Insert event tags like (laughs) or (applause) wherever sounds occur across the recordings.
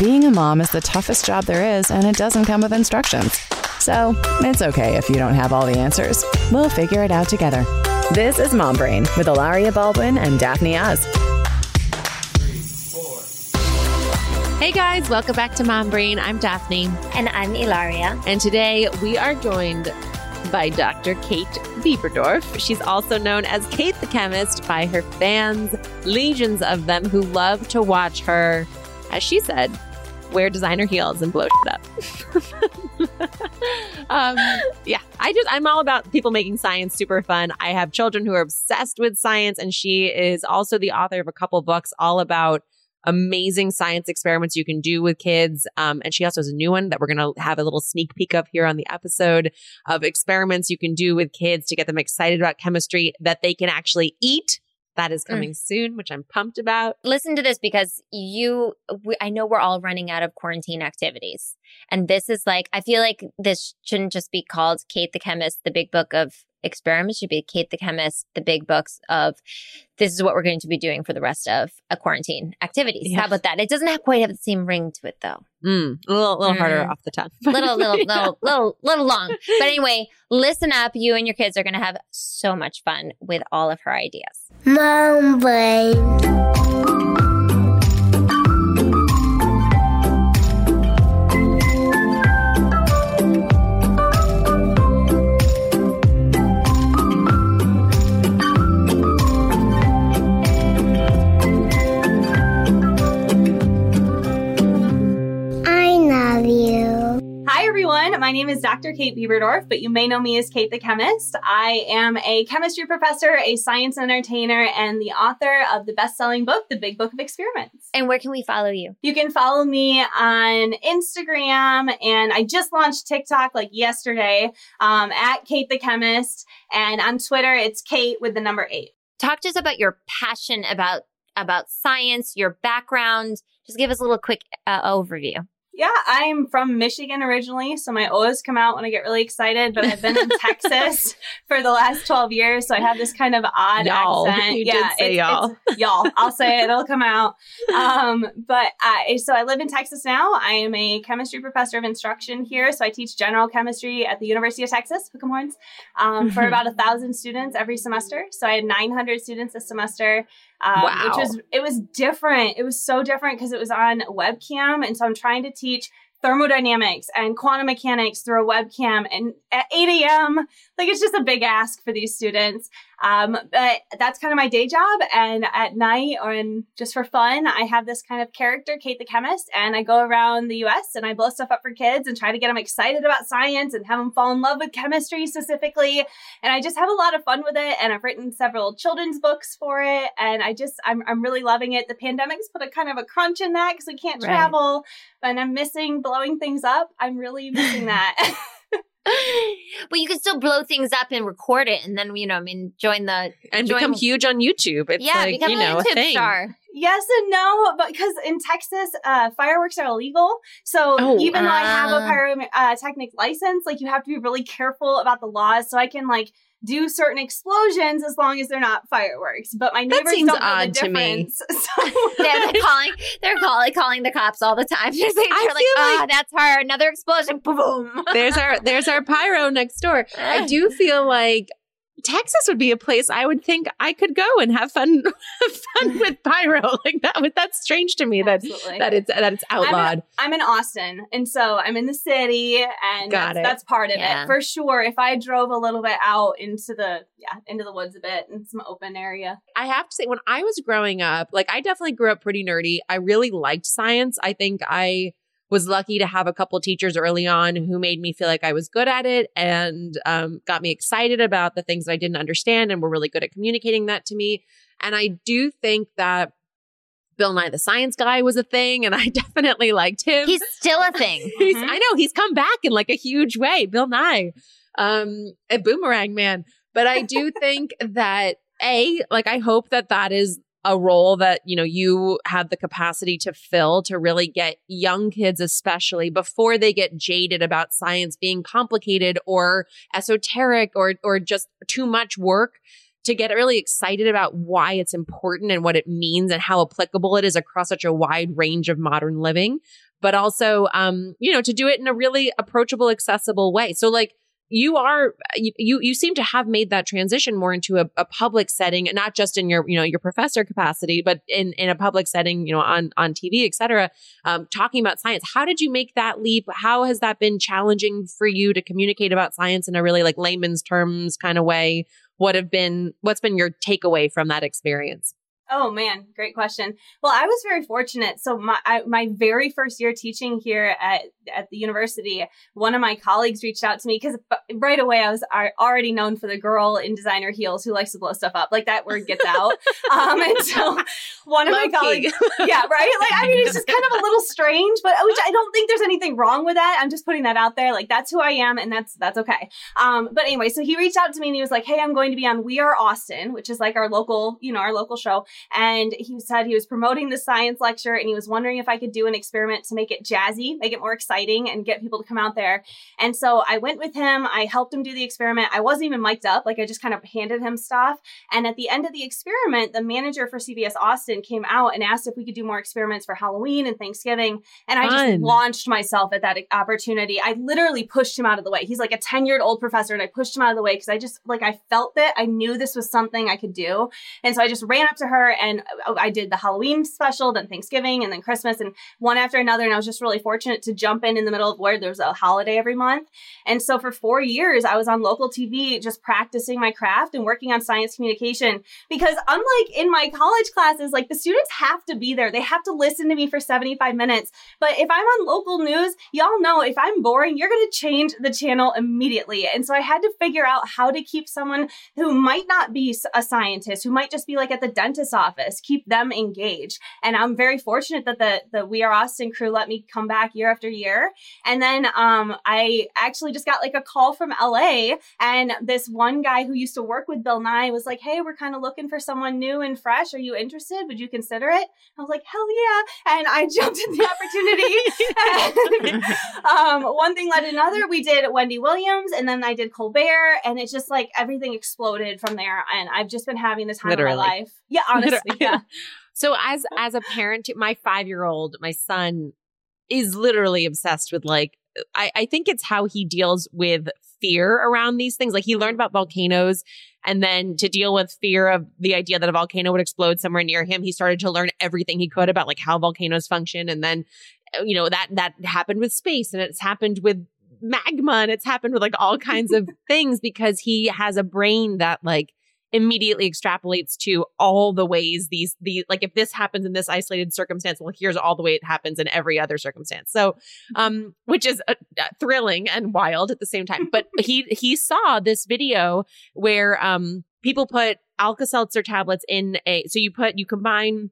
being a mom is the toughest job there is, and it doesn't come with instructions. So it's okay if you don't have all the answers. We'll figure it out together. This is Mom Brain with Hilaria Baldwin and Daphne Oz. Hey guys, welcome back to Mom Brain. I'm Daphne. And I'm Hilaria. And today we are joined by Dr. Kate Biberdorf. She's also known as Kate the Chemist by her fans, legions of them who love to watch her, as she said, wear designer heels and blow shit up. (laughs) um, yeah, I just, I'm all about people making science super fun. I have children who are obsessed with science, and she is also the author of a couple books all about amazing science experiments you can do with kids. Um, and she also has a new one that we're going to have a little sneak peek of here on the episode of experiments you can do with kids to get them excited about chemistry that they can actually eat that is mm. coming mm. soon, which I'm pumped about. Listen to this because you, we, I know we're all running out of quarantine activities. And this is like, I feel like this shouldn't just be called Kate the Chemist, the big book of experiments should be Kate the Chemist, the big books of this is what we're going to be doing for the rest of a quarantine activities. Yeah. How about that? It doesn't have quite have the same ring to it though. Mm, a little, little mm. harder off the tongue. (laughs) little, little, yeah. (laughs) little, little, little long. But anyway, listen up. You and your kids are going to have so much fun with all of her ideas. Mom brain. My name is Dr. Kate Biberdorf, but you may know me as Kate the Chemist. I am a chemistry professor, a science entertainer, and the author of the best selling book, The Big Book of Experiments. And where can we follow you? You can follow me on Instagram, and I just launched TikTok like yesterday um, at Kate the Chemist. And on Twitter, it's Kate with the number eight. Talk to us about your passion about about science, your background. Just give us a little quick uh, overview. Yeah, I'm from Michigan originally, so my O's come out when I get really excited. But I've been in (laughs) Texas for the last 12 years, so I have this kind of odd y'all. (laughs) accent. You yeah, it's, y'all. It's, y'all. I'll say it; it'll come out. Um, but I, so I live in Texas now. I am a chemistry professor of instruction here, so I teach general chemistry at the University of Texas, Hook'em Horns, um, for about a (laughs) thousand students every semester. So I had 900 students this semester um, wow. which was it was different. It was so different because it was on webcam, and so I'm trying to teach thermodynamics and quantum mechanics through a webcam and at 8 a.m. Like it's just a big ask for these students. Um, but that's kind of my day job. And at night or in, just for fun, I have this kind of character, Kate the chemist, and I go around the US and I blow stuff up for kids and try to get them excited about science and have them fall in love with chemistry specifically. And I just have a lot of fun with it. And I've written several children's books for it. And I just, I'm, I'm really loving it. The pandemic's put a kind of a crunch in that because we can't travel right. and I'm missing blowing things up. I'm really missing (laughs) that. (laughs) well, you can still blow things up and record it, and then you know, I mean, join the and join, become huge on YouTube. It's yeah, like become you know a, a thing. Star. Yes and no, but because in Texas, uh, fireworks are illegal. So oh, even uh, though I have a ah. pyrotechnic license, like you have to be really careful about the laws. So I can like do certain explosions as long as they're not fireworks. But my neighbors don't know the difference. (laughs) So (laughs) they're calling, they're calling, calling the cops all the time. (laughs) They're, like, they're like, oh, ah, like, that's her. Another explosion. Boom. There's our, there's our pyro next door. I do feel like Texas would be a place I would think I could go and have fun (laughs) fun (laughs) with pyro. (laughs) Like that would that's strange to me that that it's that it's outlawed. I'm in, I'm in, Austin and so I'm in the city and that's, that's part of yeah. it. For sure. If I drove a little bit out into the yeah, into the woods a bit in some open area. I have to say when I was growing up, like I definitely grew up pretty nerdy. I really liked science. I think I was lucky to have a couple teachers early on who made me feel like I was good at it and um, got me excited about the things I didn't understand and were really good at communicating that to me. And I do think that Bill Nye the Science Guy was a thing, and I (laughs) definitely liked him. He's still a thing. (laughs) mm-hmm. I know he's come back in like a huge way. Bill Nye, um, a boomerang man. But I do (laughs) think that a like I hope that that is a role that you know you have the capacity to fill to really get young kids especially before they get jaded about science being complicated or esoteric or or just too much work to get really excited about why it's important and what it means and how applicable it is across such a wide range of modern living but also, um, you know, to do it in a really approachable, accessible way. So like, you are you you seem to have made that transition more into a, a, public setting and not just in your you know your professor capacity but in in a public setting you know on on tv etc um, talking about science. How did you make that leap? How has that been challenging for you to communicate about science in a really like layman's terms kind of way? What have been what's been your takeaway from that experience Oh man, great question. Well, I was very fortunate. So my I, my very first year teaching here at at the university, one of my colleagues reached out to me because right away I was already known for the girl in designer heels who likes to blow stuff up. Like that word gets out. (laughs) um, and so one of Low my key. colleagues, yeah, right. Like I mean, it's just kind of a little strange, but which I don't think there's anything wrong with that. I'm just putting that out there. Like that's who I am, and that's that's okay. Um, but anyway, so he reached out to me and he was like, "Hey, I'm going to be on We Are Austin, which is like our local, you know, our local show." And he said he was promoting the science lecture and he was wondering if I could do an experiment to make it jazzy, make it more exciting and get people to come out there. And so I went with him. I helped him do the experiment. I wasn't even mic'd up. Like I just kind of handed him stuff. And at the end of the experiment, the manager for CBS Austin came out and asked if we could do more experiments for Halloween and Thanksgiving. And I Fun. just launched myself at that opportunity. I literally pushed him out of the way. He's like a 10 year old professor and I pushed him out of the way because I just like, I felt that I knew this was something I could do. And so I just ran up to her and oh, I did the Halloween special, then Thanksgiving, and then Christmas, and one after another. And I was just really fortunate to jump in in the middle of where there's a holiday every month. And so for four years, I was on local TV just practicing my craft and working on science communication. Because unlike in my college classes, like the students have to be there, they have to listen to me for 75 minutes. But if I'm on local news, y'all know if I'm boring, you're going to change the channel immediately. And so I had to figure out how to keep someone who might not be a scientist, who might just be like at the dentist's office keep them engaged. And I'm very fortunate that the the We Are Austin crew let me come back year after year. And then um, I actually just got like a call from LA, and this one guy who used to work with Bill Nye was like, "Hey, we're kind of looking for someone new and fresh. Are you interested? Would you consider it?" I was like, "Hell yeah!" And I (laughs) jumped at the opportunity. and, (laughs) (laughs) um, one thing led to another. We did Wendy Williams, and then I did Colbert, and it's just like everything exploded from there. And I've just been having the time Literally. of my life. Yeah, honestly, (laughs) yeah. So as as a parent, my five year old, my son is literally obsessed with like I, I think it's how he deals with fear around these things. Like he learned about volcanoes and then to deal with fear of the idea that a volcano would explode somewhere near him, he started to learn everything he could about like how volcanoes function. And then, uh, you know, that, that happened with space and it's happened with magma and it's happened with like all kinds of (laughs) things because he has a brain that like immediately extrapolates to all the ways these the like if this happens in this isolated circumstance well here's all the way it happens in every other circumstance. So um which is uh, uh, thrilling and wild at the same time. But (laughs) he he saw this video where um people put alka-seltzer tablets in a so you put you combine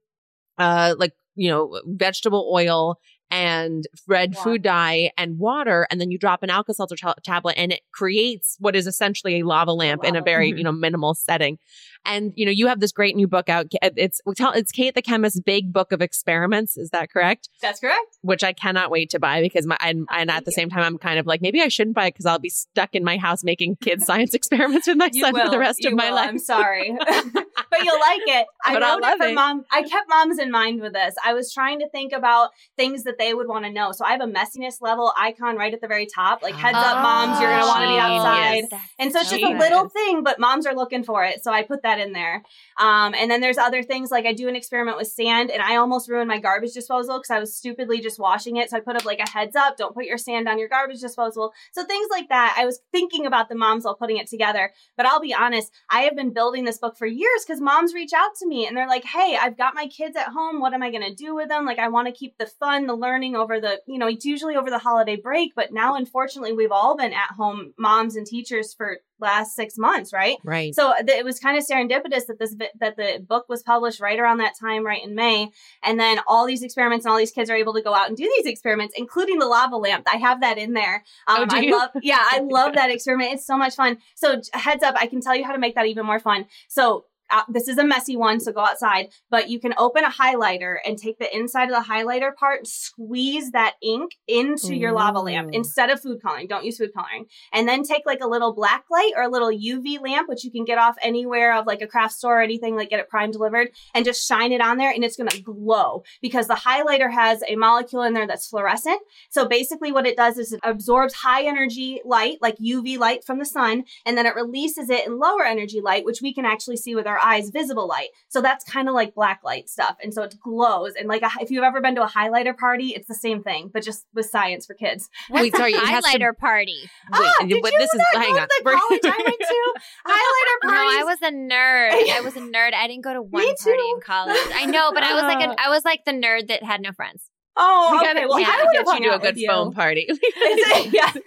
uh like you know vegetable oil and red food dye and water, and then you drop an Alka Seltzer t- tablet, and it creates what is essentially a lava lamp in a very mm-hmm. you know minimal setting. And you know you have this great new book out. It's it's Kate the Chemist's Big Book of Experiments. Is that correct? That's correct. Which I cannot wait to buy because my and, oh, and at the same time I'm kind of like maybe I shouldn't buy it because I'll be stuck in my house making kids (laughs) science experiments with my son will. for the rest you of my will. life. I'm sorry, (laughs) (laughs) but you'll like it. I but wrote it for mom. I kept moms in mind with this. I was trying to think about things that they would want to know. So I have a messiness level icon right at the very top, like heads oh, up, moms, you're gonna want to be outside. Yes. And so it's just a little thing, but moms are looking for it. So I put that in there. Um, and then there's other things like I do an experiment with sand, and I almost ruined my garbage disposal because I was stupidly just washing it. So I put up like a heads up, don't put your sand on your garbage disposal. So things like that. I was thinking about the moms while putting it together. But I'll be honest, I have been building this book for years because moms reach out to me and they're like, "Hey, I've got my kids at home. What am I gonna do with them? Like, I want to keep the fun, the learning over the you know, it's usually over the holiday break, but now unfortunately we've all been at home moms and teachers for last six months, right? Right. So th- it was kind of serendipitous that this that the book was published right around that time, right in May, and then all these experiments and all these kids are able to go out and do these experiments, including the lava lamp. I have that in there. Um, oh, do you? I love, yeah, I (laughs) love that experiment. It's so much fun. So heads up, I can tell you how to make that even more fun. So uh, this is a messy one, so go outside, but you can open a highlighter and take the inside of the highlighter part, squeeze that ink into your lava lamp instead of food coloring. Don't use food coloring. And then take like a little black light or a little UV lamp, which you can get off anywhere of like a craft store or anything, like get it prime delivered, and just shine it on there and it's going to glow because the highlighter has a molecule in there that's fluorescent. So basically, what it does is it absorbs high energy light, like UV light from the sun, and then it releases it in lower energy light, which we can actually see with our eyes, visible light. So that's kind of like black light stuff. And so it glows. And like a, if you've ever been to a highlighter party, it's the same thing, but just with science for kids. What's Wait, a sorry, it has to- highlighter party? Wait, Ah, did but you this is not hang go on. to the college I went to? (laughs) Highlighter party. No. I was a nerd. I was a (laughs) nerd. I didn't go to one party in college. I know, but I was like a, (laughs) I was like the nerd that had no friends. Oh, we okay. gotta, well, we I would get you to a good foam party. (laughs) Yeah. (laughs)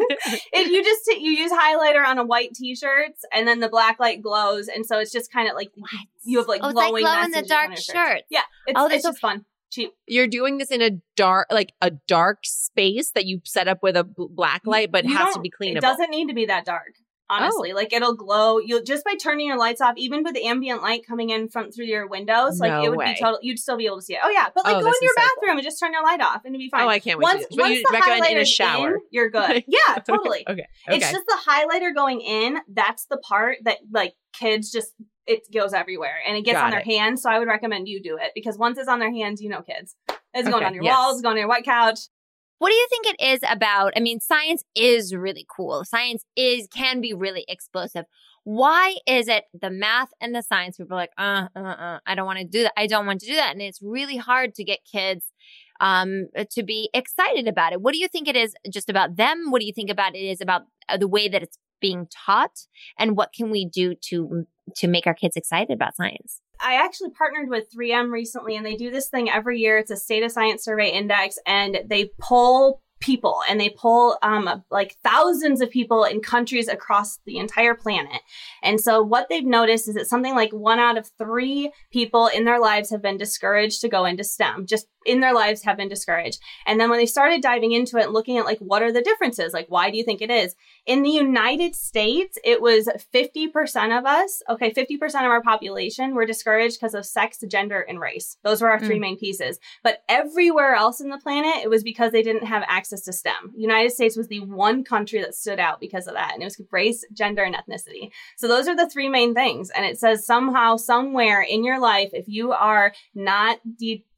If you just you use highlighter on a white t-shirts and then the black light glows, and so it's just kind of like what? you have like Oh, it's like glowing glow in the dark shirt. your shirts. shirts. Yeah, it's, Oh, it's that's so- just fun, cheap. You're doing this in a dark, like a dark space that you set up with a black light, but You has to be clean. It doesn't need to be that dark. Oh. Honestly, like it'll glow. You'll just by turning your lights off, even with the ambient light coming in from through your windows, like No it would way. be total. You'd still be able to see it. Oh yeah, but like Oh, go in your so cool. bathroom and just turn your light off, and it'd be fine. Oh, I can't wait. once once you the recommend in a shower. in, you're (laughs) good. Yeah, totally. okay. It's just the highlighter going in. That's the part that like kids just it goes everywhere and it gets Got on their it. hands. So I would recommend you do it because once it's on their hands, you know kids. It's going Okay, on your yes. walls, going on your white couch. What do you think it is about? I mean, science is really cool. Science is can be really explosive. Why is it the math and the science people are like, uh, uh, uh, I don't want to do that. I don't want to do that. And it's really hard to get kids um to be excited about it. What do you think it is just about them? What do you think about it is about uh, the way that it's being taught and what can we do to to make our kids excited about science? I actually partnered with 3M recently and they do this thing every year. It's a state of science survey index and they poll people and they poll um, like thousands of people in countries across the entire planet. And so what they've noticed is that something like one out of three people in their lives have been discouraged to go into STEM, just in their lives have been discouraged. And then when they started diving into it and looking at like what are the differences, like why do you think it is? In the United States, it was 50% of us, okay, 50% of our population were discouraged because of sex, gender, and race. Those were our three mm. main pieces. But everywhere else in the planet, it was because they didn't have access to STEM. United States was the one country that stood out because of that. And it was race, gender, and ethnicity. So those are the three main things. And it says somehow, somewhere in your life, if you are not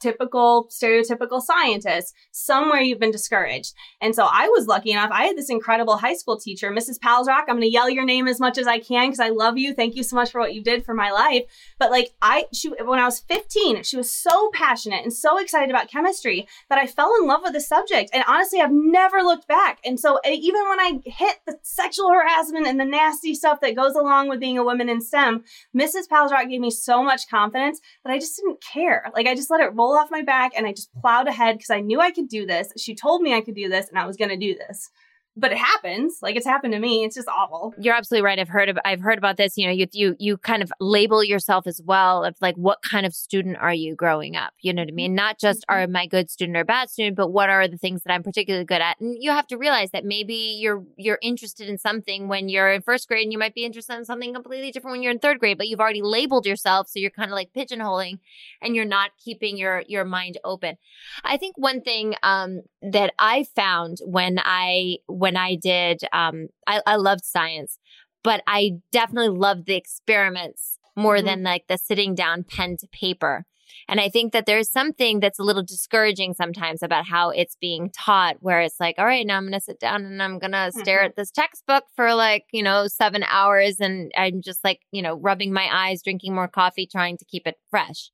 typical, stereotypical scientist, somewhere you've been discouraged. And so I was lucky enough. I had this incredible high school teacher, Mrs. Palsrock. I'm going to yell your name as much as I can because I love you. Thank you so much for what you did for my life. But like I, she, when I was 15, she was so passionate and so excited about chemistry that I fell in love with the subject. And honestly, I've never looked back. And so even when I hit the sexual harassment and the nasty stuff that goes along with being a woman in STEM, Mrs. Palsrock gave me so much confidence that I just didn't care. Like I just let it roll off my back and I just plowed ahead because I knew I could do this. She told me I could do this and I was going to do this. But it happens. Like it's happened to me. It's just awful. You're absolutely right. I've heard of, I've heard about this. You know, you you you kind of label yourself as well of like what kind of student are you growing up? You know what I mean? Not just are am I a good student or bad student, but what are the things that I'm particularly good at? And you have to realize that maybe you're you're interested in something when you're in first grade, and you might be interested in something completely different when you're in third grade. But you've already labeled yourself, so you're kind of like pigeonholing, and you're not keeping your your mind open. I think one thing um, that I found when I when I did um, I, I loved science, but I definitely loved the experiments more Mhm. than like the sitting down pen to paper. And I think that there's something that's a little discouraging sometimes about how it's being taught, where it's like, all right, now I'm going to sit down and I'm going to stare Mhm. at this textbook for like, you know, seven hours. And I'm just like, you know, rubbing my eyes, drinking more coffee, trying to keep it fresh.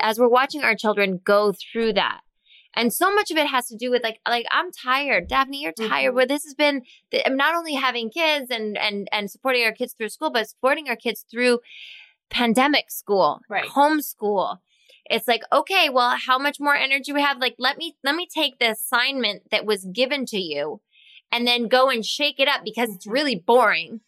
As we're watching our children go through that, and so much of it has to do with like like I'm tired, Daphne. You're tired. Mhm. Where this has been th- I'm not only having kids and and and supporting our kids through school, but supporting our kids through pandemic school, Right. homeschool. It's like okay, well, how much more energy we have? Like let me let me take the assignment that was given to you, and then go and shake it up because it's Mhm. really boring.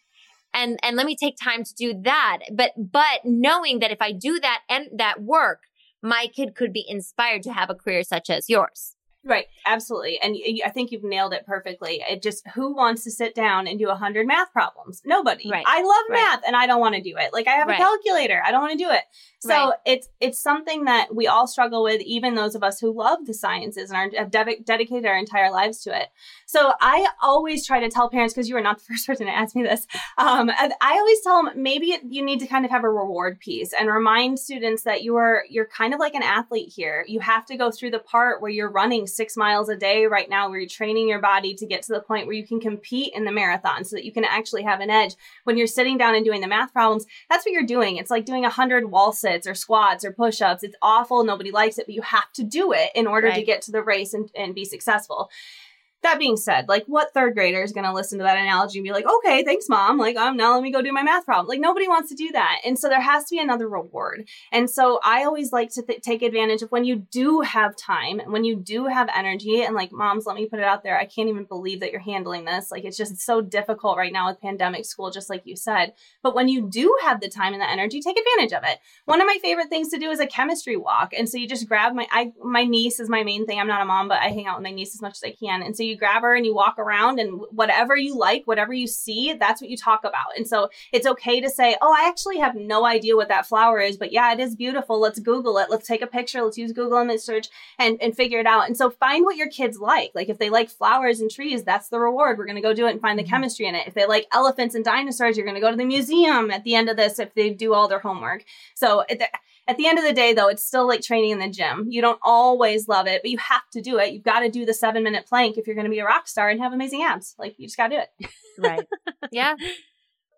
And and let me take time to do that. But but knowing that if I do that and that work, my kid could be inspired to have a career such as yours. Right, absolutely. And I think you've nailed it perfectly. It just who wants to sit down and do a 100 math problems? Nobody. Right. I love Right. math and I don't want to do it. Like I have Right. a calculator. I don't want to do it. So Right. it's it's something that we all struggle with even those of us who love the sciences and are have de- dedicated our entire lives to it. So I always try to tell parents because you are not the (laughs) first person to ask me this. Um, I always tell them maybe you need to kind of have a reward piece and remind students that you are you're kind of like an athlete here. You have to go through the part where you're running six miles a day right now, where you're training your body to get to the point where you can compete in the marathon, so that you can actually have an edge. When you're sitting down and doing the math problems, that's what you're doing. It's like doing a hundred wall sits or squats or push-ups. It's awful. Nobody likes it, but you have to do it in order to get to the race and, and be successful that being said, like what third grader is going to listen to that analogy and be like, okay, thanks, mom. Like, um, now let me go do my math problem. Like, nobody wants to do that. And so there has to be another reward. And so I always like to th- take advantage of when you do have time, when you do have energy, and like, moms, let me put it out there. I can't even believe that you're handling this. Like, it's just so difficult right now with pandemic school, just like you said. But when you do have the time and the energy, take advantage of it. One of my favorite things to do is a chemistry walk. And so you just grab my, I, my niece is my main thing. I'm not a mom, but I hang out with my niece as much as I can. And so you grab her and you walk around and whatever you like, whatever you see, that's what you talk about. And so it's okay to say, oh, I actually have no idea what that flower is, but yeah, it is beautiful. Let's Google it. Let's take a picture. Let's use Google image search and, and figure it out. And so find what your kids like. Like if they like flowers and trees, that's the reward. We're going to go do it and find the mm-hmm. chemistry in it. If they like elephants and dinosaurs, you're going to go to the museum at the end of this if they do all their homework. So the, at the end of the day, though, it's still like training in the gym. You don't always love it, but you have to do it. You've got to do the seven minute plank if you're going to be a rock star and have amazing abs. Like you just got to do it. Right. (laughs) yeah.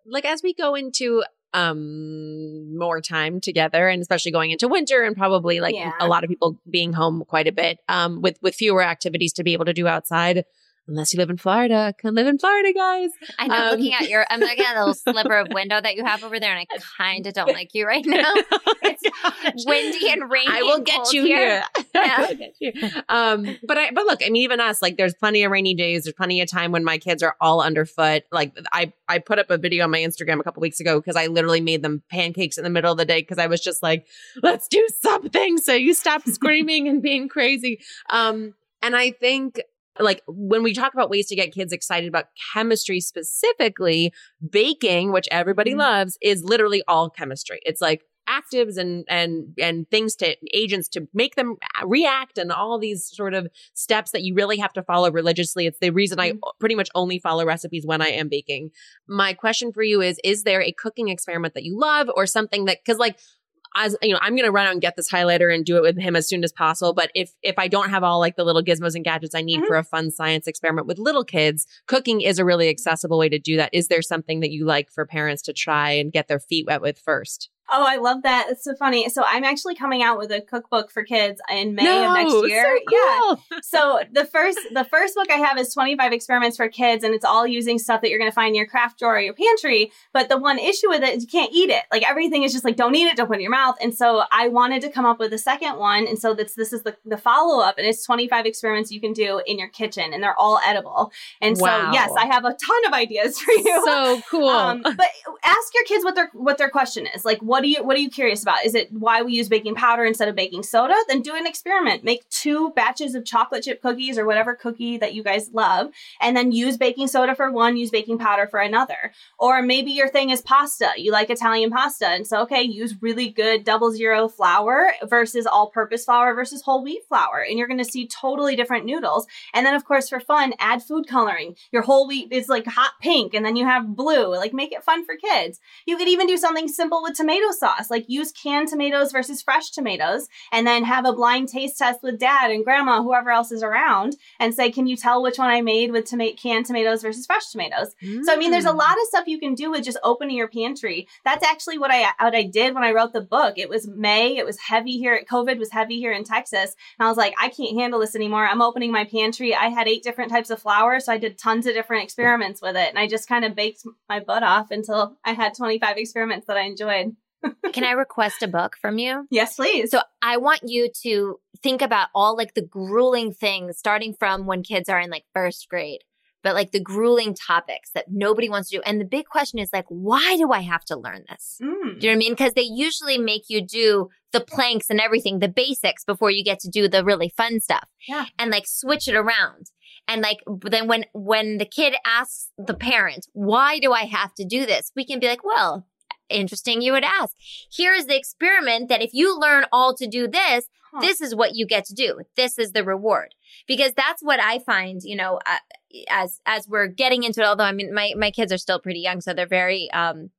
like as we go into um more time together and especially going into winter and probably like Yeah. a lot of people being home quite a bit um with with fewer activities to be able to do outside unless you live in Florida come live in Florida guys I know. Um, looking at your, I'm looking at the little (laughs) sliver of window that you have over there, and I kind of don't (laughs) like you right now. (laughs) It's windy and rainy. I will get you here. Yeah. I will get you. Um, but I, but look, I mean, even us, like, there's plenty of rainy days. There's plenty of time when my kids are all underfoot. Like, I, I put up a video on my Instagram a couple weeks ago because I literally made them pancakes in the middle of the day because I was just like, let's do something. So you stop screaming and being crazy. Um, and I think like when we talk about ways to get kids excited about chemistry specifically, baking, which everybody Mhm. loves, is literally all chemistry. It's like actives and and and things to agents to make them react and all these sort of steps that you really have to follow religiously it's the reason i pretty much only follow recipes when i am baking my question for you is is there a cooking experiment that you love or something that because like as you know, I'm gonna run out and get this highlighter and do it with him as soon as possible. But if if I don't have all like the little gizmos and gadgets I need Mhm. for a fun science experiment with little kids, cooking is a really accessible way to do that. Is there something that you like for parents to try and get their feet wet with first? Oh, I love that. It's so funny. So I'm actually coming out with a cookbook for kids in May of next so year. Yeah. so the first the first book I have is 25 experiments for kids and it's all using stuff that you're going to find in your craft drawer or your pantry but the one issue with it is you can't eat it like everything is just like don't eat it don't put it in your mouth and so I wanted to come up with a second one and so this this is the, the follow up and it's 25 experiments you can do in your kitchen and they're all edible and Wow. so yes I have a ton of ideas for you So (laughs) cool. um, but ask your kids what their what their question is. Like, what do you what are you curious about? Is it why we use baking powder instead of baking soda? Then do an experiment. Make two batches of chocolate chip cookies or whatever cookie that you guys love, and then use baking soda for one, use baking powder for another. Or maybe your thing is pasta. You like Italian pasta, and so okay, use really good double zero flour versus all purpose flour versus whole wheat flour, and you're going to see totally different noodles. And then, of course, for fun, add food coloring. Your whole wheat is like hot pink, and then you have blue. Like, make it fun for kids. You could even do something simple with tomato sauce, like use canned tomatoes versus fresh tomatoes, and then have a blind taste test with dad and grandma, whoever else is around, and say, Can you tell which one I made with toma- canned tomatoes versus fresh tomatoes? So I mean, there's a Mm. lot of stuff you can do with just opening your pantry. That's actually what I what I did when I wrote the book. It was May. It was heavy here. COVID was heavy here in Texas, and I was like, I can't handle this anymore. I'm opening my pantry. I had eight different types of flour, so I did tons of different experiments with it, and I just kind of baked my butt off until I had 25 experiments that I enjoyed. Can I request a book from you? (laughs) Yes, please. So I want you to think about all like the grueling things starting from when kids are in like first grade. but like the grueling topics that nobody wants to do. And the big question is like, why do I have to learn this? Mm. Do you know what I mean? Because they usually make you do the planks and everything, the basics before you get to do the really fun stuff. Yeah. And like switch it around. And like then when when the kid asks the parent, why do I have to do this? We can be like, well, interesting you would ask. Here is the experiment that if you learn all to do this, Huh. this is what you get to do. This is the reward. Because that's what I find, you know, uh, as as we're getting into it although I mean my my kids are still pretty young so they're very um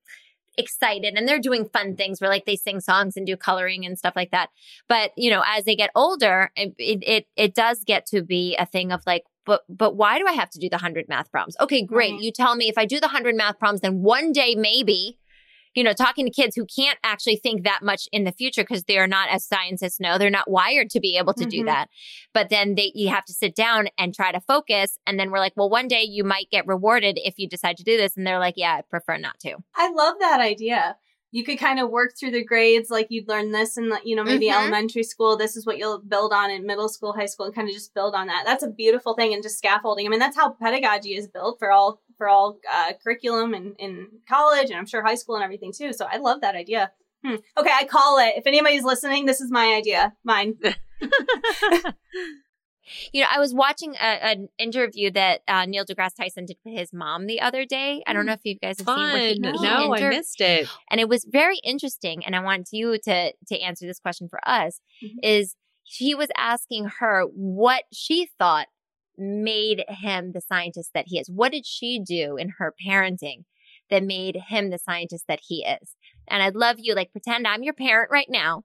excited and they're doing fun things where like they sing songs and do coloring and stuff like that. But, you know, as they get older, it it it does get to be a thing of like but but why do I have to do the 100 math problems? Okay, great. Right. You tell me if I do the 100 math problems then one day maybe you know, talking to kids who can't actually think that much in the future because they are not, as scientists know, they're not wired to be able to do Mhm. that. But then they, you have to sit down and try to focus. And then we're like, well, one day you might get rewarded if you decide to do this. And they're like, yeah, I prefer not to. I love that idea. You could kind of work through the grades, like you'd learn this in, you know, maybe Mhm. elementary school. This is what you'll build on in middle school, high school, and kind of just build on that. That's a beautiful thing, and just scaffolding. I mean, that's how pedagogy is built for all for all uh, curriculum and in college, and I'm sure high school and everything too. So I love that idea. Hmm. Okay, I call it. If anybody's listening, this is my idea, mine. (laughs) You know, I was watching a, an interview that uh, Neil deGrasse Tyson did with his mom the other day. I don't know if you guys have seen what he, Fun. he No, I missed it. and it was very interesting and i want you to to answer this question for us Mhm. is he was asking her what she thought made him the scientist that he is what did she do in her parenting that made him the scientist that he is and i'd love you like pretend i'm your parent right now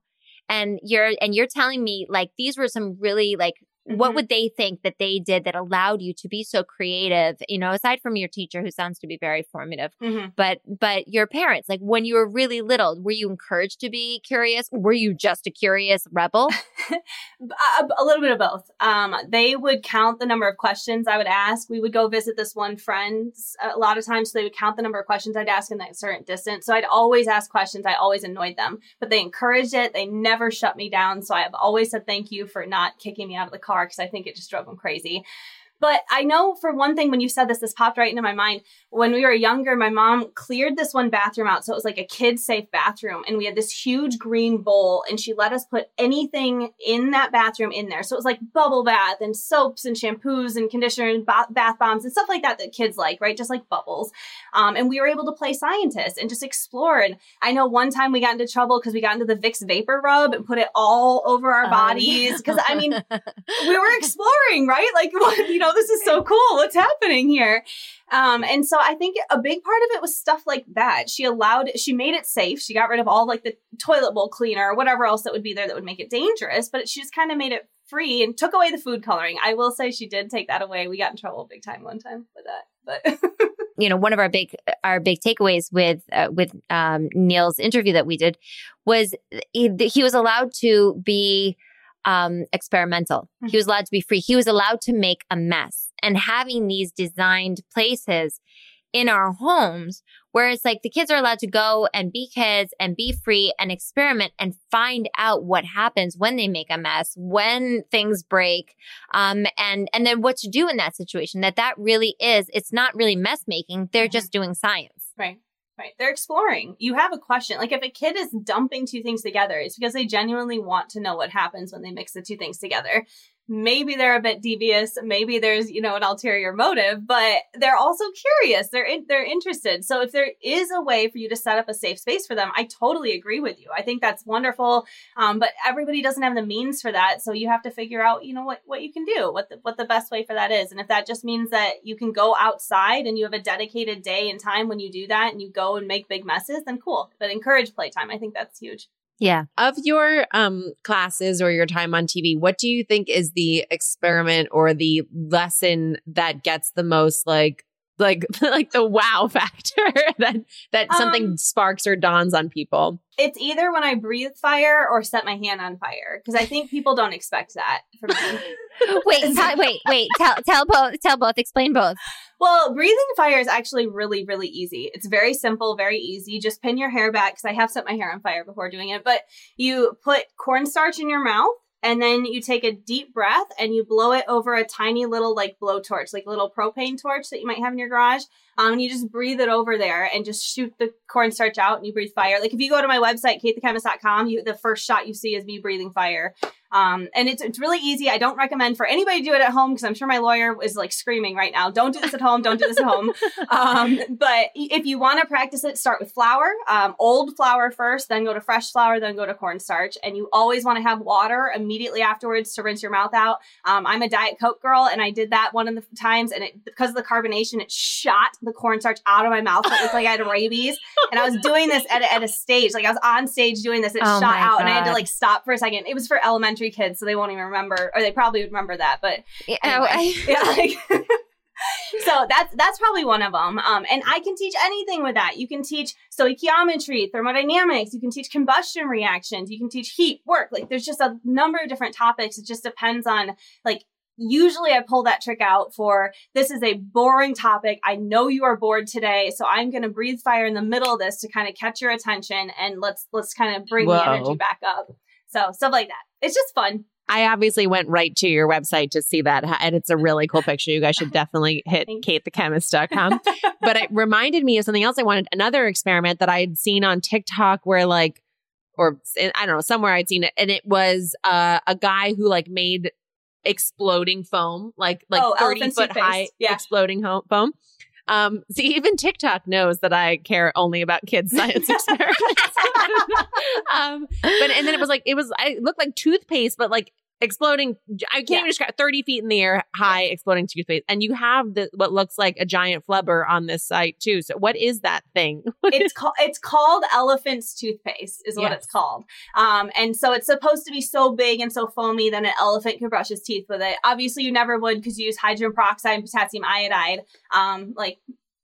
and you're and you're telling me like these were some really like what Mhm. would they think that they did that allowed you to be so creative you know aside from your teacher who sounds to be very formative Mhm. but but your parents like when you were really little were you encouraged to be curious were you just a curious rebel (laughs) (laughs) a, a little bit of both. Um, they would count the number of questions I would ask. We would go visit this one friend a lot of times. So they would count the number of questions I'd ask in that certain distance. So I'd always ask questions. I always annoyed them, but they encouraged it. They never shut me down. So I have always said thank you for not kicking me out of the car because I think it just drove them crazy. But I know for one thing, when you said this, this popped right into my mind. When we were younger, my mom cleared this one bathroom out. So it was like a kid safe bathroom. And we had this huge green bowl. And she let us put anything in that bathroom in there. So it was like bubble bath and soaps and shampoos and conditioner and ba- bath bombs and stuff like that that kids like, right? Just like bubbles. Um, and we were able to play scientist and just explore. And I know one time we got into trouble because we got into the Vicks vapor rub and put it all over our Oh, bodies. Because I mean, we were (laughs) exploring, right? Like, (laughs) what, you know, this is so cool. What's happening here? Um, and so I think a big part of it was stuff like that. She allowed, she made it safe. She got rid of all like the toilet bowl cleaner or whatever else that would be there that would make it dangerous, but she just kind of made it free and took away the food coloring. I will say she did take that away. We got in trouble big time one time with that, but (laughs) you know one of our big our big takeaways with uh, with um, Neil's interview that we did was he, he was allowed to be um, experimental. He was allowed to be free. He was allowed to make a mess. And having these designed places in our homes where it's like the kids are allowed to go and be kids and be free and experiment and find out what happens when they make a mess, when things break, um, and and then what to do in that situation. That that really is. It's not really mess making. They're Mhm. just doing science. Right. Right. They're exploring. You have a question. Like if a kid is dumping two things together, it's because they genuinely want to know what happens when they mix the two things together. Maybe they're a bit devious. Maybe there's, you know, an ulterior motive, but they're also curious. They're in, they're interested. So if there is a way for you to set up a safe space for them, I totally agree with you. I think that's wonderful. Um, but everybody doesn't have the means for that. So you have to figure out, you know, what, what you can do, what the, what the best way for that is. And if that just means that you can go outside and you have a dedicated day and time when you do that and you go and make big messes, then cool. But encourage playtime. I think that's huge. Yeah. Of your um classes or your time on TV, what do you think is the experiment or the lesson that gets the most like like (laughs) like the wow factor (laughs) that that something Um, sparks or dawns on people? It's either when I breathe fire or set my hand on fire because I think people don't expect that from me. (laughs) Wait, tell, wait, wait. Tell tell both. Tell both. Explain both. Well, breathing fire is actually really, really easy. It's very simple, very easy. Just pin your hair back because I have set my hair on fire before doing it. But you put cornstarch in your mouth and then you take a deep breath and you blow it over a tiny little like blowtorch, like a little propane torch that you might have in your garage. Um, and you just breathe it over there and just shoot the cornstarch out and you breathe fire. Like if you go to my website, katethechemist.com, you the first shot you see is me breathing fire. Um, and it's, it's really easy. I don't recommend for anybody to do it at home because I'm sure my lawyer is like screaming right now. Don't do this at home. Don't do this at home. (laughs) Um, but if you want to practice it, start with flour, um, old flour first, then go to fresh flour, then go to cornstarch. And you always want to have water immediately afterwards to rinse your mouth out. Um, I'm a Diet Coke girl and I did that one of the times and it, because of the carbonation, it shot the cornstarch out of my mouth. It looked like I had rabies. And I was doing this at a, at a stage, like I was on stage doing this. It Oh shot out and I had to like stop for a second. It was for elementary kids, so they won't even remember, or they probably would remember that. But Yeah, Anyway. I- (laughs) yeah, like, (laughs) so that's that's probably one of them. Um, and I can teach anything with that. You can teach stoichiometry, thermodynamics. You can teach combustion reactions. You can teach heat, work. Like there's just a number of different topics. It just depends on like. Usually I pull that trick out for this is a boring topic. I know you are bored today, so I'm going to breathe fire in the middle of this to kind of catch your attention and let's let's kind of bring the energy back up. So stuff like that. It's just fun. I obviously went right to your website to see that, and it's a really cool picture. You guys should (laughs) definitely hit katethechemist.com. (laughs) but it reminded me of something else I wanted, another experiment that I had seen on TikTok where like, or I don't know, somewhere I'd seen it, and it was uh, a guy who like made exploding foam, like like Oh, 30 foot high. Yeah. exploding ho- foam. Um, see, even TikTok knows that I care only about kids' science (laughs) experiments. (laughs) um, but and then it was like it was I looked like toothpaste, but like exploding. I can't Yeah. even describe thirty feet in the air, high exploding toothpaste, and you have the what looks like a giant flubber on this site too. So what is that thing? (laughs) it's called it's called elephant's toothpaste is what Yes. it's called um and so it's supposed to be so big and so foamy that an elephant could brush his teeth with it obviously you never would because you use hydrogen peroxide and potassium iodide um like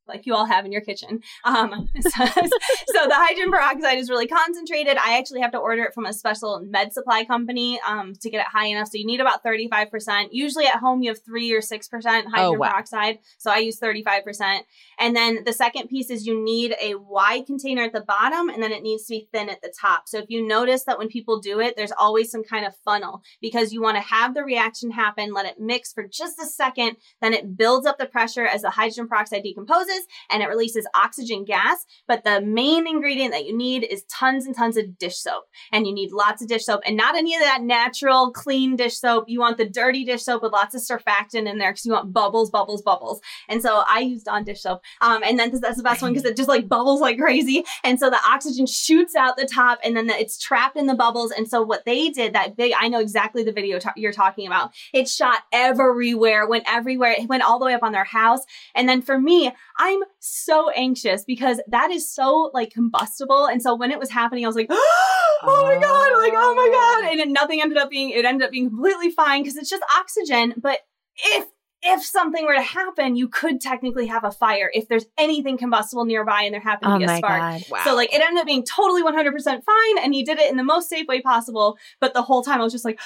like you all have in your kitchen. Um, (laughs) so, so the hydrogen peroxide is really concentrated. I actually have to order it from a special med supply company um, to get it high enough. So you need about 35%. Usually at home, you have three or 6% hydrogen Oh, wow. peroxide. So I use 35%. And then the second piece is you need a wide container at the bottom and then it needs to be thin at the top. So if you notice that when people do it, there's always some kind of funnel because you want to have the reaction happen, let it mix for just a second, then it builds up the pressure as the hydrogen peroxide decomposes and it releases oxygen gas. But the main ingredient that you need is tons and tons of dish soap. And you need lots of dish soap and not any of that natural, clean dish soap. You want the dirty dish soap with lots of surfactant in there because you want bubbles, bubbles, bubbles. And so I used Dawn dish soap. Um, and then that's the best one because it just like bubbles like crazy. And so the oxygen shoots out the top and then the, it's trapped in the bubbles. And so what they did, that big, I know exactly the video ta- you're talking about. It shot everywhere, went everywhere. It went all the way up on their house. And then for me, I'm so anxious because that is so like combustible. And so when it was happening, I was like, (gasps) oh my God, like, oh my God. Oh. And then nothing ended up being, it ended up being completely fine because it's just oxygen. But if if something were to happen, you could technically have a fire if there's anything combustible nearby and there happened to Oh be a spark. Wow. So like it ended up being totally 100% fine and he did it in the most safe way possible. But the whole time I was just like,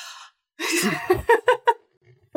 (gasps) (laughs)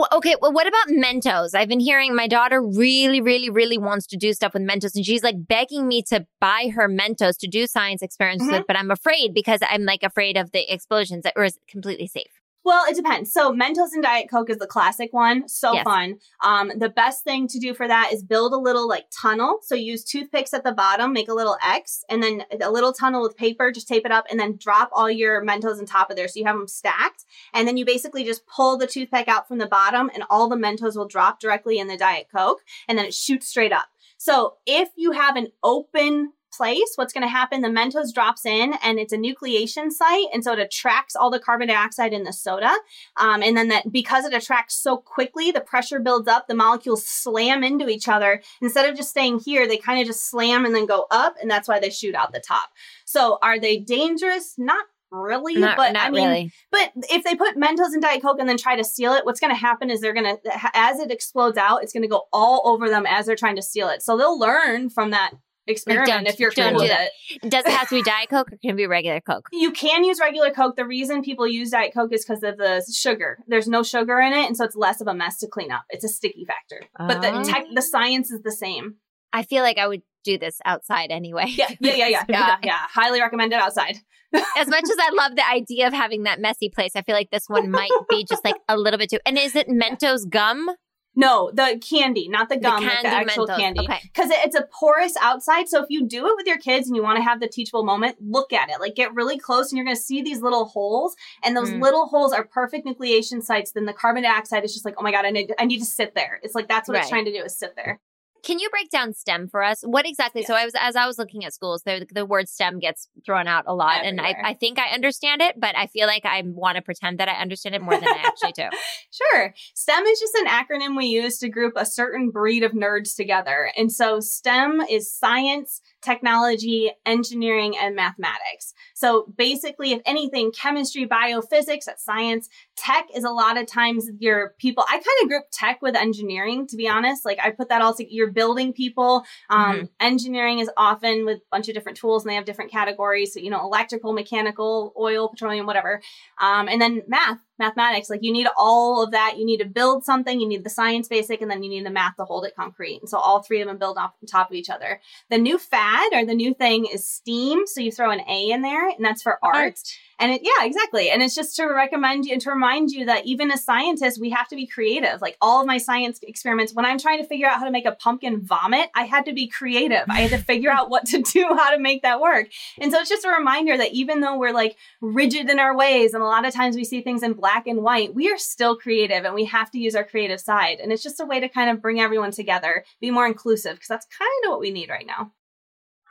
Well, okay, well, what about Mentos? I've been hearing my daughter really, really, really wants to do stuff with Mentos, and she's like begging me to buy her Mentos to do science experiments Mm-hmm. with, but I'm afraid because I'm like afraid of the explosions, or is it completely safe? Well, it depends. So Mentos and Diet Coke is the classic one. So Yes. fun. Um, the best thing to do for that is build a little like tunnel. So use toothpicks at the bottom, make a little X, and then a little tunnel with paper, just tape it up, and then drop all your Mentos on top of there. So you have them stacked. And then you basically just pull the toothpick out from the bottom, and all the Mentos will drop directly in the Diet Coke, and then it shoots straight up. So if you have an open place, what's going to happen? The Mentos drops in and it's a nucleation site. And so it attracts all the carbon dioxide in the soda. Um, and then that because it attracts so quickly, the pressure builds up, the molecules slam into each other. Instead of just staying here, they kind of just slam and then go up. And that's why they shoot out the top. So are they dangerous? Not really. Not, but not I mean, really. but if they put Mentos and Diet Coke and then try to steal it, what's going to happen is they're going to, as it explodes out, it's going to go all over them as they're trying to steal it. So they'll learn from that experiment if you're don't cool do that. it. Does it have to be Diet Coke or can it be regular Coke? You can use regular Coke. The reason people use Diet Coke is because of the sugar. There's no sugar in it, and so it's less of a mess to clean up. It's a sticky factor, but the Oh. tech, the science is the same. I feel like I would do this outside anyway. Yeah, (laughs) yeah, yeah, yeah, yeah, yeah. Highly recommend it outside. (laughs) as much as I love the idea of having that messy place, I feel like this one might be just like a little bit too. And is it Mentos gum? No, the candy, not the gum, the, candy, the actual Mentos. candy. Because okay. it's a porous outside. So if you do it with your kids and you want to have the teachable moment, look at it. Like get really close and you're going to see these little holes. And those mm. little holes are perfect nucleation sites. Then the carbon dioxide is just like, oh my God, I need, I need to sit there. It's like that's what right. it's trying to do is sit there. Can you break down STEM for us? What exactly? Yes. So I was as I was looking at schools, the, the word STEM gets thrown out a lot, Everywhere. and I, I think I understand it, but I feel like I want to pretend that I understand it more than I actually do. (laughs) sure, STEM is just an acronym we use to group a certain breed of nerds together, and so STEM is science, technology, engineering, and mathematics. So basically, if anything, chemistry, biophysics, that's science. Tech is a lot of times your people. I kind of group tech with engineering, to be honest. Like I put that all together. You're building people. Um, mm-hmm. Engineering is often with a bunch of different tools, and they have different categories. So you know, electrical, mechanical, oil, petroleum, whatever. Um, and then math mathematics. Like you need all of that. You need to build something, you need the science basic, and then you need the math to hold it concrete. And so all three of them build off on top of each other. The new fad or the new thing is STEAM. So you throw an A in there, and that's for art. art. And it, yeah, exactly. And it's just to recommend you and to remind you that even as scientists, we have to be creative. Like all of my science experiments, when I'm trying to figure out how to make a pumpkin vomit, I had to be creative. I had to figure out what to (laughs) do, how to make that work. And so it's just a reminder that even though we're like rigid in our ways, and a lot of times we see things in black and white, we are still creative and we have to use our creative side. And it's just a way to kind of bring everyone together, be more inclusive, because that's kind of what we need right now.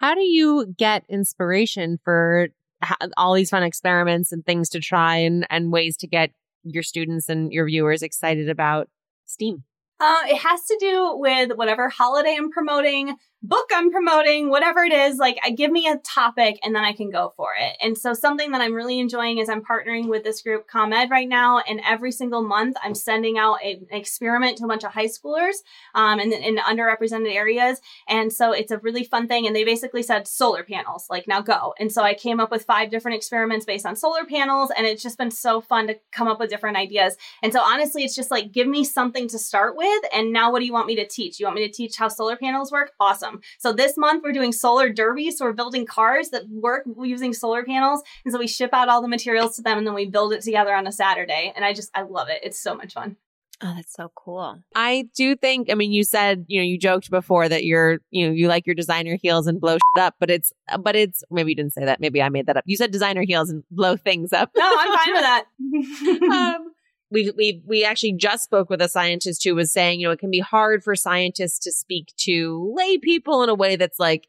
How do you get inspiration for all these fun experiments and things to try and, and ways to get your students and your viewers excited about STEAM? Uh, it has to do with whatever holiday I'm promoting, book I'm promoting, whatever it is, like I give me a topic and then I can go for it. And so something that I'm really enjoying is I'm partnering with this group ComEd right now. And every single month I'm sending out a, an experiment to a bunch of high schoolers um, in, in underrepresented areas. And so it's a really fun thing. And they basically said solar panels, like now go. And so I came up with five different experiments based on solar panels. And it's just been so fun to come up with different ideas. And so honestly, it's just like, give me something to start with. And now what do you want me to teach? You want me to teach how solar panels work? Awesome awesome. So this month we're doing solar derby. So we're building cars that work using solar panels. And so we ship out all the materials to them and then we build it together on a Saturday. And I just, I love it. It's so much fun. Oh, that's so cool. I do think, I mean, you said, you know, you joked before that you're, you know, you like your designer heels and blow shit up, but it's, but it's, maybe you didn't say that. Maybe I made that up. You said designer heels and blow things up. No, I'm fine with that. (laughs) um, we we we actually just spoke with a scientist who was saying, you know, it can be hard for scientists to speak to lay people in a way that's like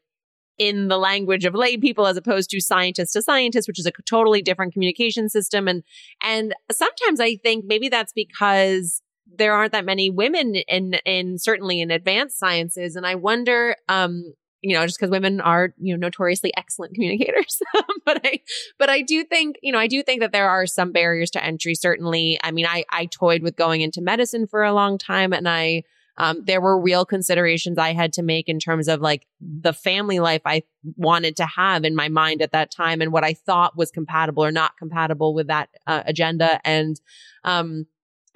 in the language of lay people as opposed to scientist to scientist, which is a totally different communication system. And and sometimes I think maybe that's because there aren't that many women in in certainly in advanced sciences. And I wonder um you know, just because women are, you know, notoriously excellent (laughs) communicators. (laughs) but I, but I do think, you know, I do think that there are some barriers to entry. Certainly. I mean, I, I toyed with going into medicine for a long time and I, um, there were real considerations I had to make in terms of like the family life I wanted to have in my mind at that time and what I thought was compatible or not compatible with that uh, agenda. And, um,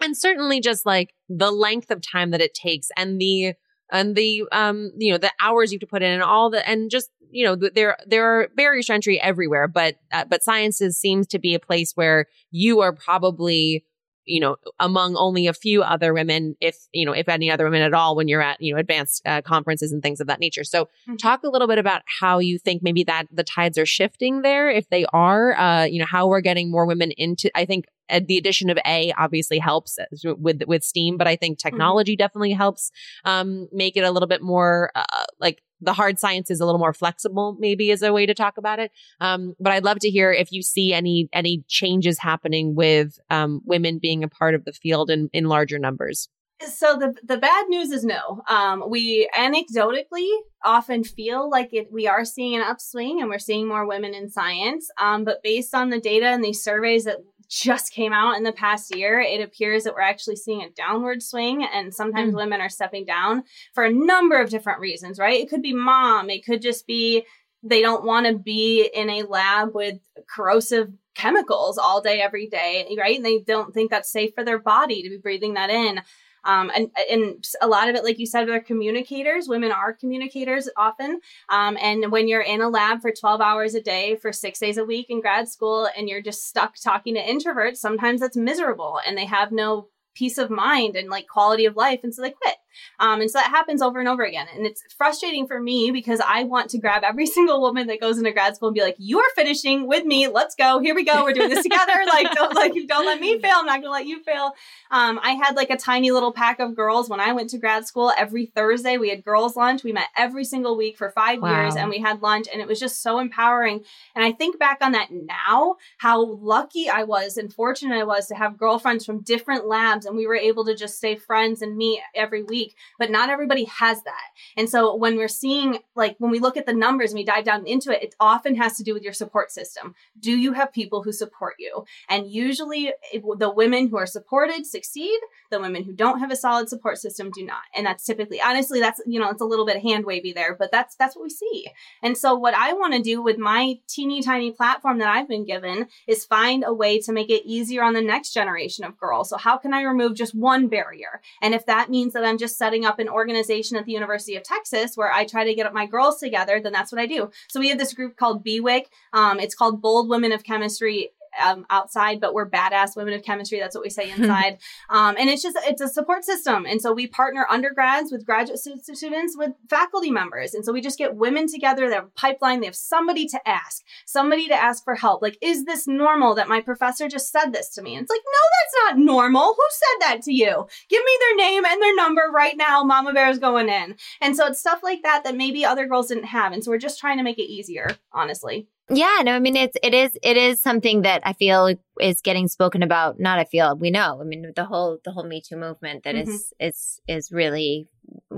and certainly just like the length of time that it takes and the, and the um you know the hours you have to put in and all the and just you know there there are barriers to entry everywhere but uh, but sciences seems to be a place where you are probably you know among only a few other women if you know if any other women at all when you're at you know advanced uh, conferences and things of that nature so mm-hmm. talk a little bit about how you think maybe that the tides are shifting there if they are uh you know how we're getting more women into i think the addition of A obviously helps with with Steam, but I think mm-hmm. technology mm-hmm. definitely helps um, make it a little bit more uh, like the hard science is a little more flexible, maybe is a way to talk about it. Um, but I'd love to hear if you see any any changes happening with um, women being a part of the field in in larger numbers. So the the bad news is no. Um, we anecdotally often feel like it, we are seeing an upswing and we're seeing more women in science. Um, but based on the data and these surveys that just came out in the past year, it appears that we're actually seeing a downward swing. And sometimes mm. women are stepping down for a number of different reasons, right? It could be mom, it could just be they don't want to be in a lab with corrosive chemicals all day, every day, right? And they don't think that's safe for their body to be breathing that in. Um, and, and a lot of it, like you said, they're communicators. Women are communicators often. Um, and when you're in a lab for 12 hours a day for six days a week in grad school and you're just stuck talking to introverts, sometimes that's miserable and they have no peace of mind and like quality of life. And so they quit. Um, and so that happens over and over again. And it's frustrating for me because I want to grab every (laughs) single woman that goes into grad school and be like, you are finishing with me. Let's go. Here we go. We're doing this together. (laughs) like, don't like, don't let me fail. I'm not going to let you fail. Um, I had like a tiny little pack of girls when I went to grad school. Every Thursday we had girls lunch. We met every single week for five wow. years and we had lunch and it was just so empowering. And I think back on that now, how lucky I was and fortunate I was to have girlfriends from different labs and we were able to just stay friends and meet every week week, but not everybody has that. And so when we're seeing, like, when we look at the numbers and we dive down into it, it often has to do with your support system. Do you have people who support you? And usually it, the women who are supported succeed, the women who don't have a solid support system do not. And that's typically, honestly, that's, you know, it's a little bit hand wavy there, but that's, that's what we see. And so what I want to do with my teeny tiny platform that I've been given is find a way to make it easier on the next generation of girls. So how can I remove just one barrier? And if that means that I'm just setting up an organization at the University of Texas where I try to get my girls together, then that's what I do. So we have this group called BWIC. Um, it's called Bold Women of Chemistry um, outside, but we're badass women of chemistry. That's what we say (laughs) inside. um, and it's just, it's a support system. And so we partner undergrads with graduate students with faculty members. And so we just get women together. They have a pipeline. They have somebody to ask, somebody to ask for help. Like, is this normal that my professor just said this to me? And it's like, no, that's not normal. Who said that to you? Give me their name and their number right now. Mama Bear is going in. And so it's stuff like that that maybe other girls didn't have. And so we're just trying to make it easier, honestly. Yeah, no, I mean it's it is it is something that I feel is getting spoken about. Not I feel we know. I mean the whole the whole Me Too movement that mm-hmm. is is is really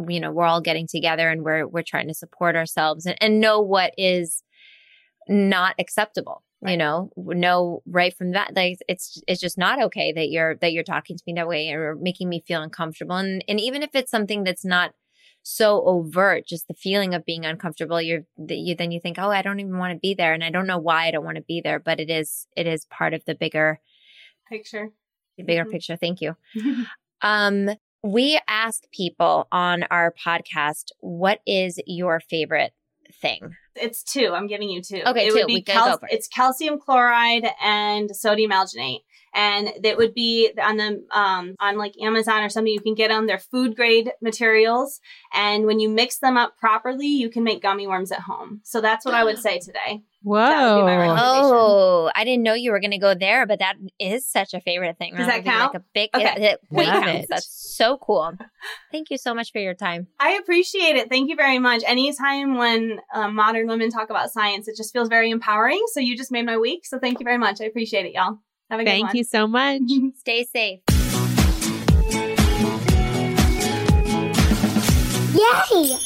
you know we're all getting together and we're we're trying to support ourselves and, and know what is not acceptable. Right. You know, know right from that like it's it's just not okay that you're that you're talking to me that way or making me feel uncomfortable. And and even if it's something that's not so overt, just the feeling of being uncomfortable. You're you then you think, oh, I don't even want to be there, and I don't know why I don't want to be there, but it is it is part of the bigger picture. The bigger mm-hmm. picture. Thank you. (laughs) um, we ask people on our podcast, what is your favorite thing? It's two. I'm giving you two. Okay, it two. Would be cal- it's calcium chloride and sodium alginate and that would be on the um, on like Amazon or something. You can get them. They're food grade materials, and when you mix them up properly, you can make gummy worms at home. So that's what I would (gasps) say today. Whoa! Oh, I didn't know you were going to go there, but that is such a favorite thing. Does that count? Like a big okay. it, it counts. That's so cool. Thank you so much for your time. I appreciate it. Thank you very much. Anytime when um, modern women talk about science, it just feels very empowering. So you just made my week. So thank you very much. I appreciate it, y'all. Have a Thank one. you so much. (laughs) Stay safe. Yay!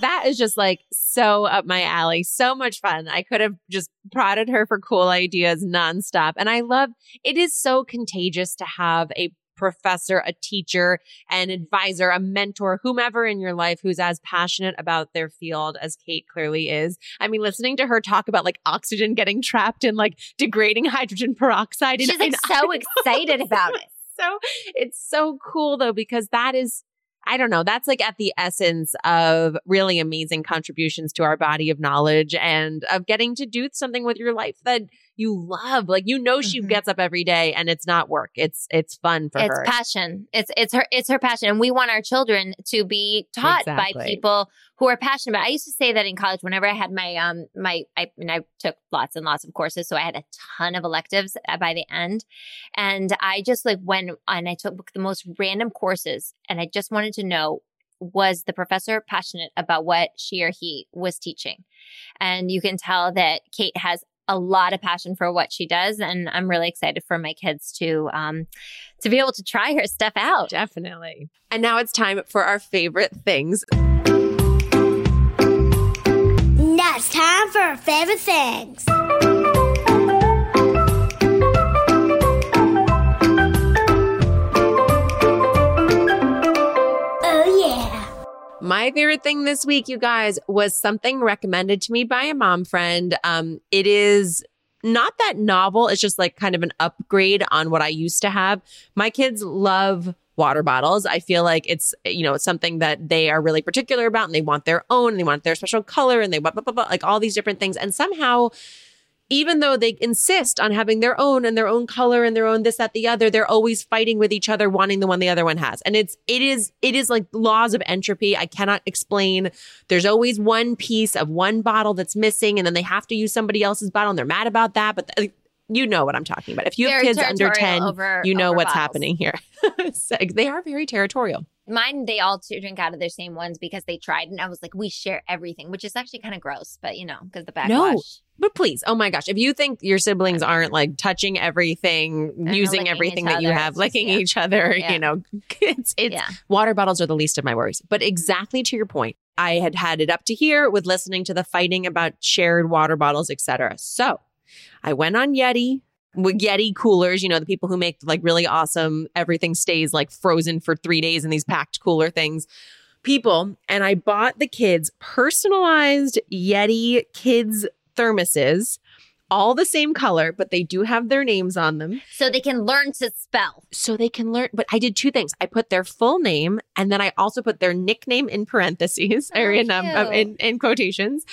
That is just like so up my alley. So much fun. I could have just prodded her for cool ideas nonstop. And I love it is so contagious to have a professor, a teacher, an advisor, a mentor, whomever in your life who's as passionate about their field as Kate clearly is. I mean, listening to her talk about like oxygen getting trapped in like degrading hydrogen peroxide. She's like so excited (laughs) about it. So it's so cool though, because that is I don't know. That's like at the essence of really amazing contributions to our body of knowledge and of getting to do something with your life that you love. Like you know she mm-hmm. gets up every day and it's not work. It's it's fun for it's her. It's passion. It's it's her it's her passion. And we want our children to be taught exactly. by people who are passionate about. I used to say that in college whenever I had my um my I mean I took lots and lots of courses, so I had a ton of electives uh, by the end. And I just like went and I took the most random courses and I just wanted to know was the professor passionate about what she or he was teaching? And you can tell that Kate has a lot of passion for what she does and i'm really excited for my kids to um to be able to try her stuff out. Definitely. And now it's time for our favorite things. Now it's time for our favorite things My favorite thing this week, you guys, was something recommended to me by a mom friend. Um, it is not that novel. It's just like kind of an upgrade on what I used to have. My kids love water bottles. I feel like it's, you know, it's something that they are really particular about and they want their own and they want their special color and they want blah, blah, blah, like all these different things. And somehow, even though they insist on having their own and their own color and their own this, that, the other, they're always fighting with each other, wanting the one the other one has. And it's, it is, it is like laws of entropy. I cannot explain. There's always one piece of one bottle that's missing and then they have to use somebody else's bottle and they're mad about that. But th- you know what I'm talking about. If you have Very kids under 10, over- you know what's bottles. happening here. (laughs) They are very territorial. Mine, they all drink out of their same ones because they tried, and I was like, we share everything, which is actually kind of gross, but you know, because the backwash. No. But please, oh my gosh, if you think your siblings aren't like touching everything, using everything that you have, licking yeah. each other, (laughs) Yeah. you know, it's it's Yeah. water bottles are the least of my worries. But exactly to your point, I had had it up to here with listening to the fighting about shared water bottles, etc. So I went on Yeti Yeti coolers, you know, the people who make like really awesome, everything stays like frozen for three days in these packed cooler things. People, and I bought the kids personalized Yeti kids thermoses, all the same color, but they do have their names on them So they can learn to spell. so they can learn. But I did two things. I put their full name and then I also put their nickname in parentheses Oh, or in, um, in, in quotations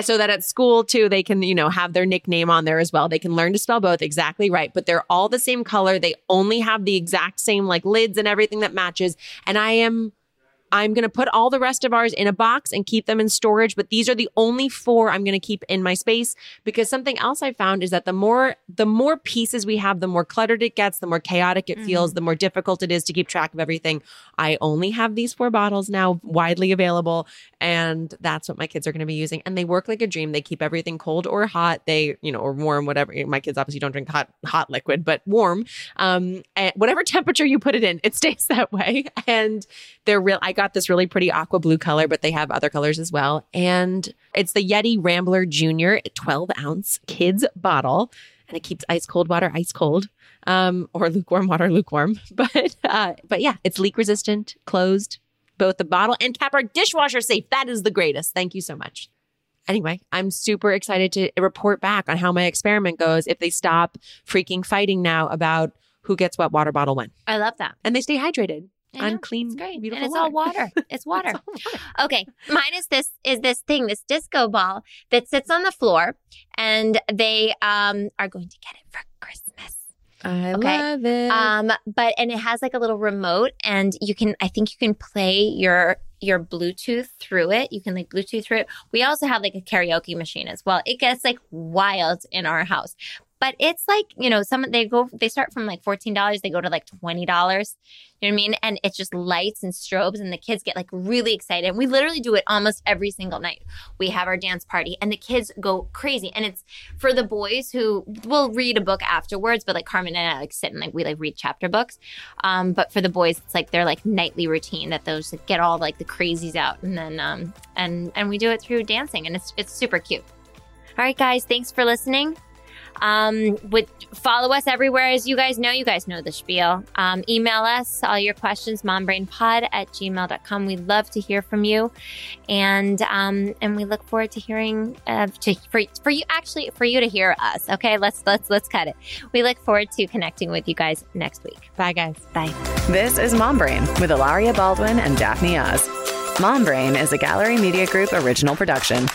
so that at school too, they can, you know, have their nickname on there as well. They can learn to spell both exactly right, but they're all the same color. They only have the exact same like lids and everything that matches. And I am I'm going to put all the rest of ours in a box and keep them in storage, but these are the only four I'm going to keep in my space because something else I found is that the more the more pieces we have, the more cluttered it gets, the more chaotic it feels, the more difficult it is to keep track of everything. I only have these four bottles now widely available and that's what my kids are going to be using and they work like a dream. They keep everything cold or hot. They, you know, or warm whatever. My kids obviously don't drink hot hot liquid, but warm. Um and whatever temperature you put it in, it (laughs) stays that way and they're real. I got this really pretty aqua blue color, but they have other colors as well. And it's the Yeti Rambler Junior 12 ounce kids bottle. And it keeps ice cold water ice cold, um, or lukewarm water lukewarm. (laughs) But uh, but yeah, it's leak resistant, closed. Both the bottle and cap are dishwasher safe. That is the greatest. Thank you so much. Anyway, I'm super excited to report back on how my experiment goes if they stop freaking fighting now about who gets what water bottle when. I love that. And they stay hydrated I on know. clean, It's great. beautiful and it's all water. (laughs) It's water. It's water. Okay. Mine is this is this thing, this disco ball that sits on the floor and they um are going to get it for Christmas. I Okay. love it. Um but and it has like a little remote and you can I think you can play your your Bluetooth through it. You can like Bluetooth through it. We also have like a karaoke machine as well. It gets like wild in our house. But it's like, you know, some they go they start from like $14, they go to like $20. You know what I mean? And it's just lights and strobes and the kids get like really excited. And we literally do it almost every single night. We have our dance party and the kids go crazy. And it's for the boys who will read a book afterwards, but like Carmen and I like sit and like we like read chapter books. Um, but for the boys, it's like their like nightly routine that those like, get all like the crazies out and then um and and we do it through dancing and it's it's super cute. All right, guys, thanks for listening. Um, would follow us everywhere as you guys know. You guys know the spiel. Um, email us all your questions, mombrainpod at gmail.com. We love to hear from you. And um, and we look forward to hearing uh, to for, for you actually for you to hear us. Okay, let's let's let's cut it. We look forward to connecting with you guys next week. Bye, guys. Bye. This is Mom Brain with Hilaria Baldwin and Daphne Oz. Mom Brain is a Gallery Media Group original production.